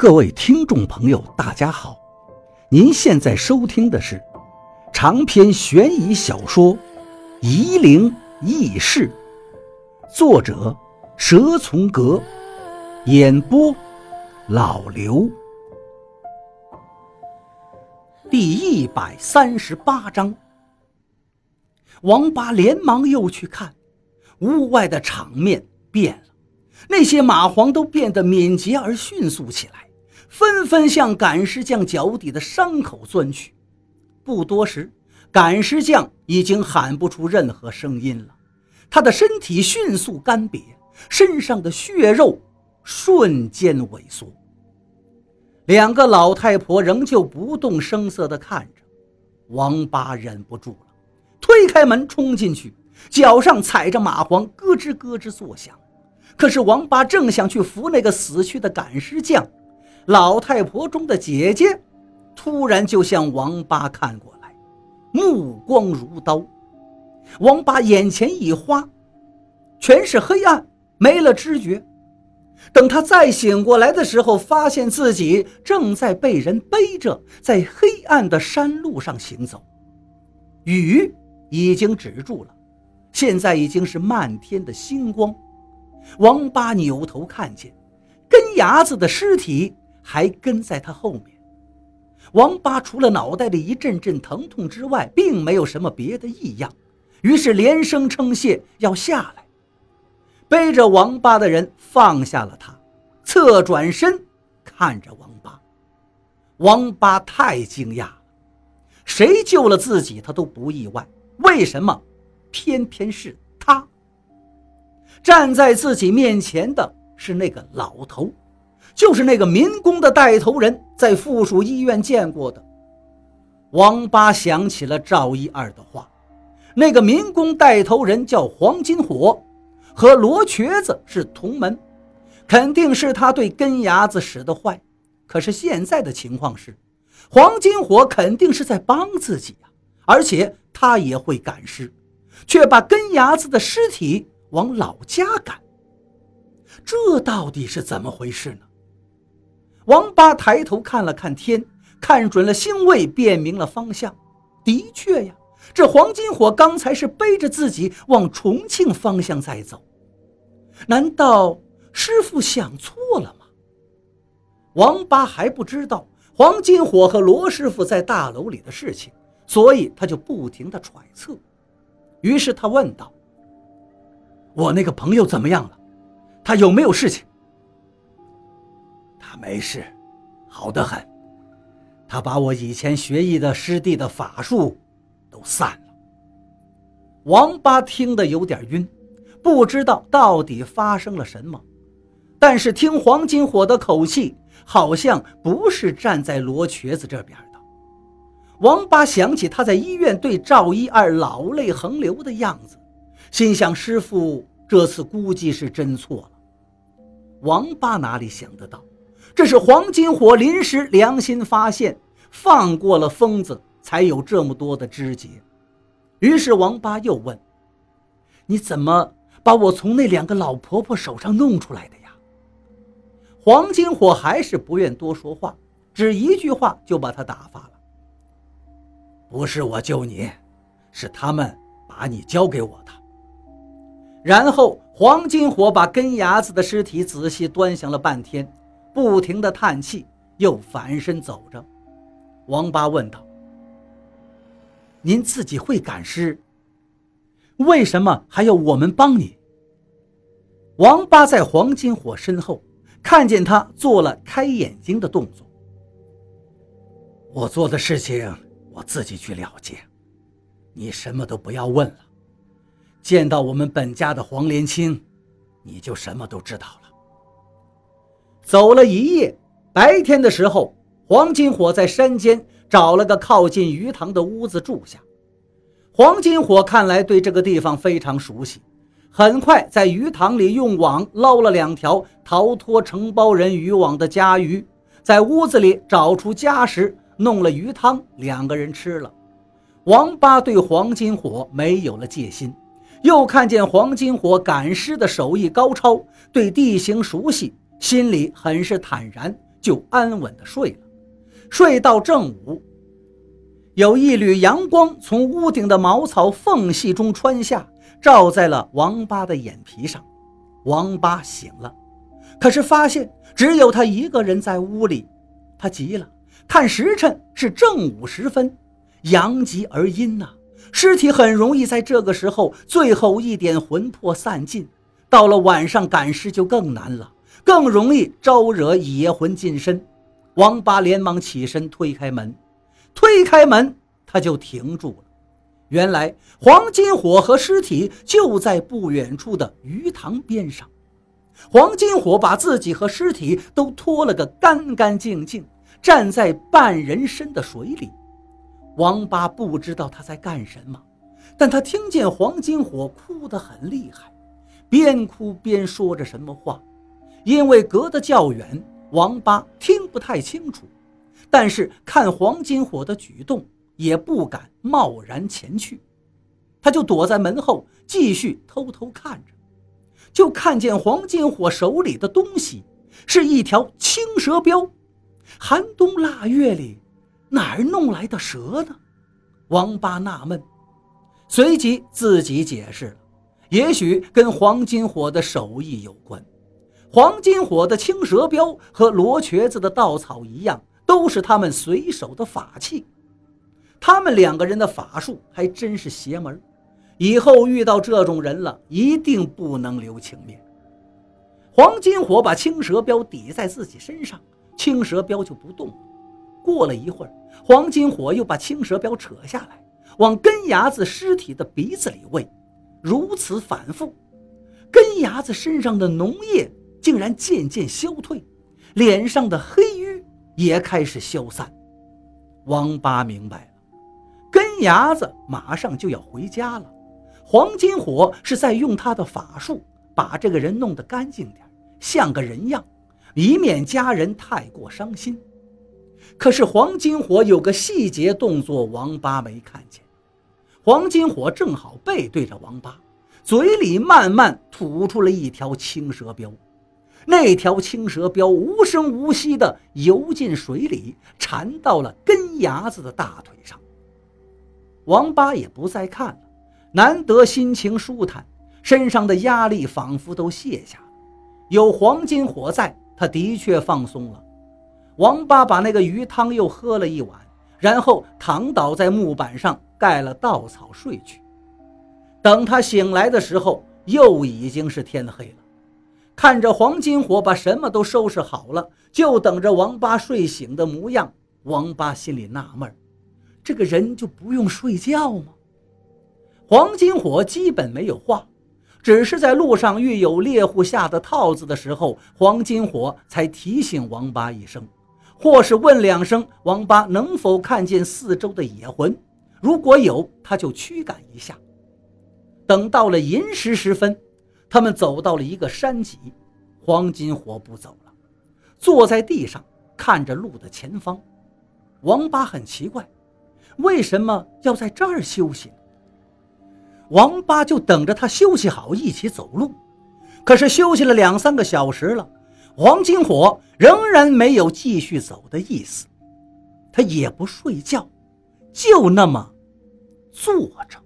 各位听众朋友，大家好！您现在收听的是长篇悬疑小说《夷陵轶事》，作者蛇从阁，演播老刘。第一百三十八章，王八连忙又去看，屋外的场面变了，那些蚂蟥都变得敏捷而迅速起来。纷纷向赶尸匠脚底的伤口钻去，不多时，赶尸匠已经喊不出任何声音了，他的身体迅速干瘪，身上的血肉瞬间萎缩。两个老太婆仍旧不动声色地看着，王八忍不住了，推开门冲进去，脚上踩着蚂蟥，咯吱咯吱作响。可是王八正想去扶那个死去的赶尸匠。老太婆中的姐姐，突然就向王八看过来，目光如刀。王八眼前一花，全是黑暗，没了知觉。等他再醒过来的时候，发现自己正在被人背着，在黑暗的山路上行走。雨已经止住了，现在已经是漫天的星光。王八扭头看见根牙子的尸体。还跟在他后面，王八除了脑袋里一阵阵疼痛之外，并没有什么别的异样，于是连声称谢要下来。背着王八的人放下了他，侧转身看着王八。王八太惊讶了，谁救了自己他都不意外，为什么偏偏是他？站在自己面前的是那个老头。就是那个民工的带头人，在附属医院见过的。王八想起了赵一二的话，那个民工带头人叫黄金火，和罗瘸子是同门，肯定是他对根牙子使的坏。可是现在的情况是，黄金火肯定是在帮自己呀，而且他也会赶尸，却把根牙子的尸体往老家赶，这到底是怎么回事呢？王八抬头看了看天，看准了星位，辨明了方向。的确呀，这黄金火刚才是背着自己往重庆方向在走。难道师傅想错了吗？王八还不知道黄金火和罗师傅在大楼里的事情，所以他就不停的揣测。于是他问道：“我那个朋友怎么样了？他有没有事情？”没事，好得很。他把我以前学艺的师弟的法术都散了。王八听得有点晕，不知道到底发生了什么。但是听黄金火的口气，好像不是站在罗瘸子这边的。王八想起他在医院对赵一二老泪横流的样子，心想：师傅这次估计是真错了。王八哪里想得到？这是黄金火临时良心发现，放过了疯子，才有这么多的枝节。于是王八又问：“你怎么把我从那两个老婆婆手上弄出来的呀？”黄金火还是不愿多说话，只一句话就把他打发了：“不是我救你，是他们把你交给我的。”然后黄金火把根牙子的尸体仔细端详了半天。不停的叹气，又反身走着。王八问道：“您自己会赶尸，为什么还要我们帮你？”王八在黄金火身后看见他做了开眼睛的动作。我做的事情我自己去了解，你什么都不要问了。见到我们本家的黄连青，你就什么都知道了。走了一夜，白天的时候，黄金火在山间找了个靠近鱼塘的屋子住下。黄金火看来对这个地方非常熟悉，很快在鱼塘里用网捞了两条逃脱承包人渔网的家鱼，在屋子里找出家食弄了鱼汤，两个人吃了。王八对黄金火没有了戒心，又看见黄金火赶尸的手艺高超，对地形熟悉。心里很是坦然，就安稳的睡了。睡到正午，有一缕阳光从屋顶的茅草缝隙中穿下，照在了王八的眼皮上。王八醒了，可是发现只有他一个人在屋里，他急了。看时辰是正午时分，阳极而阴呐，尸体很容易在这个时候最后一点魂魄散尽。到了晚上赶尸就更难了，更容易招惹野魂近身。王八连忙起身推开门，推开门他就停住了。原来黄金火和尸体就在不远处的鱼塘边上，黄金火把自己和尸体都拖了个干干净净。站在半人深的水里，王八不知道他在干什么，但他听见黄金火哭得很厉害，边哭边说着什么话。因为隔得较远，王八听不太清楚，但是看黄金火的举动，也不敢贸然前去，他就躲在门后继续偷偷看着，就看见黄金火手里的东西是一条青蛇镖。寒冬腊月里，哪儿弄来的蛇呢？王八纳闷，随即自己解释了：也许跟黄金火的手艺有关。黄金火的青蛇镖和罗瘸子的稻草一样，都是他们随手的法器。他们两个人的法术还真是邪门，以后遇到这种人了，一定不能留情面。黄金火把青蛇镖抵在自己身上。青蛇镖就不动。过了一会儿，黄金火又把青蛇镖扯下来，往根牙子尸体的鼻子里喂。如此反复，根牙子身上的脓液竟然渐渐消退，脸上的黑瘀也开始消散。王八明白了，根牙子马上就要回家了。黄金火是在用他的法术把这个人弄得干净点，像个人样。以免家人太过伤心。可是黄金火有个细节动作，王八没看见。黄金火正好背对着王八，嘴里慢慢吐出了一条青蛇镖。那条青蛇镖无声无息地游进水里，缠到了根牙子的大腿上。王八也不再看了，难得心情舒坦，身上的压力仿佛都卸下了。有黄金火在。他的确放松了。王八把那个鱼汤又喝了一碗，然后躺倒在木板上盖了稻草睡去。等他醒来的时候，又已经是天黑了。看着黄金火把什么都收拾好了，就等着王八睡醒的模样。王八心里纳闷：这个人就不用睡觉吗？黄金火基本没有话。只是在路上遇有猎户下的套子的时候，黄金火才提醒王八一声，或是问两声王八能否看见四周的野魂，如果有，他就驱赶一下。等到了寅时时分，他们走到了一个山脊，黄金火不走了，坐在地上看着路的前方。王八很奇怪，为什么要在这儿休息？王八就等着他休息好，一起走路。可是休息了两三个小时了，黄金火仍然没有继续走的意思。他也不睡觉，就那么坐着。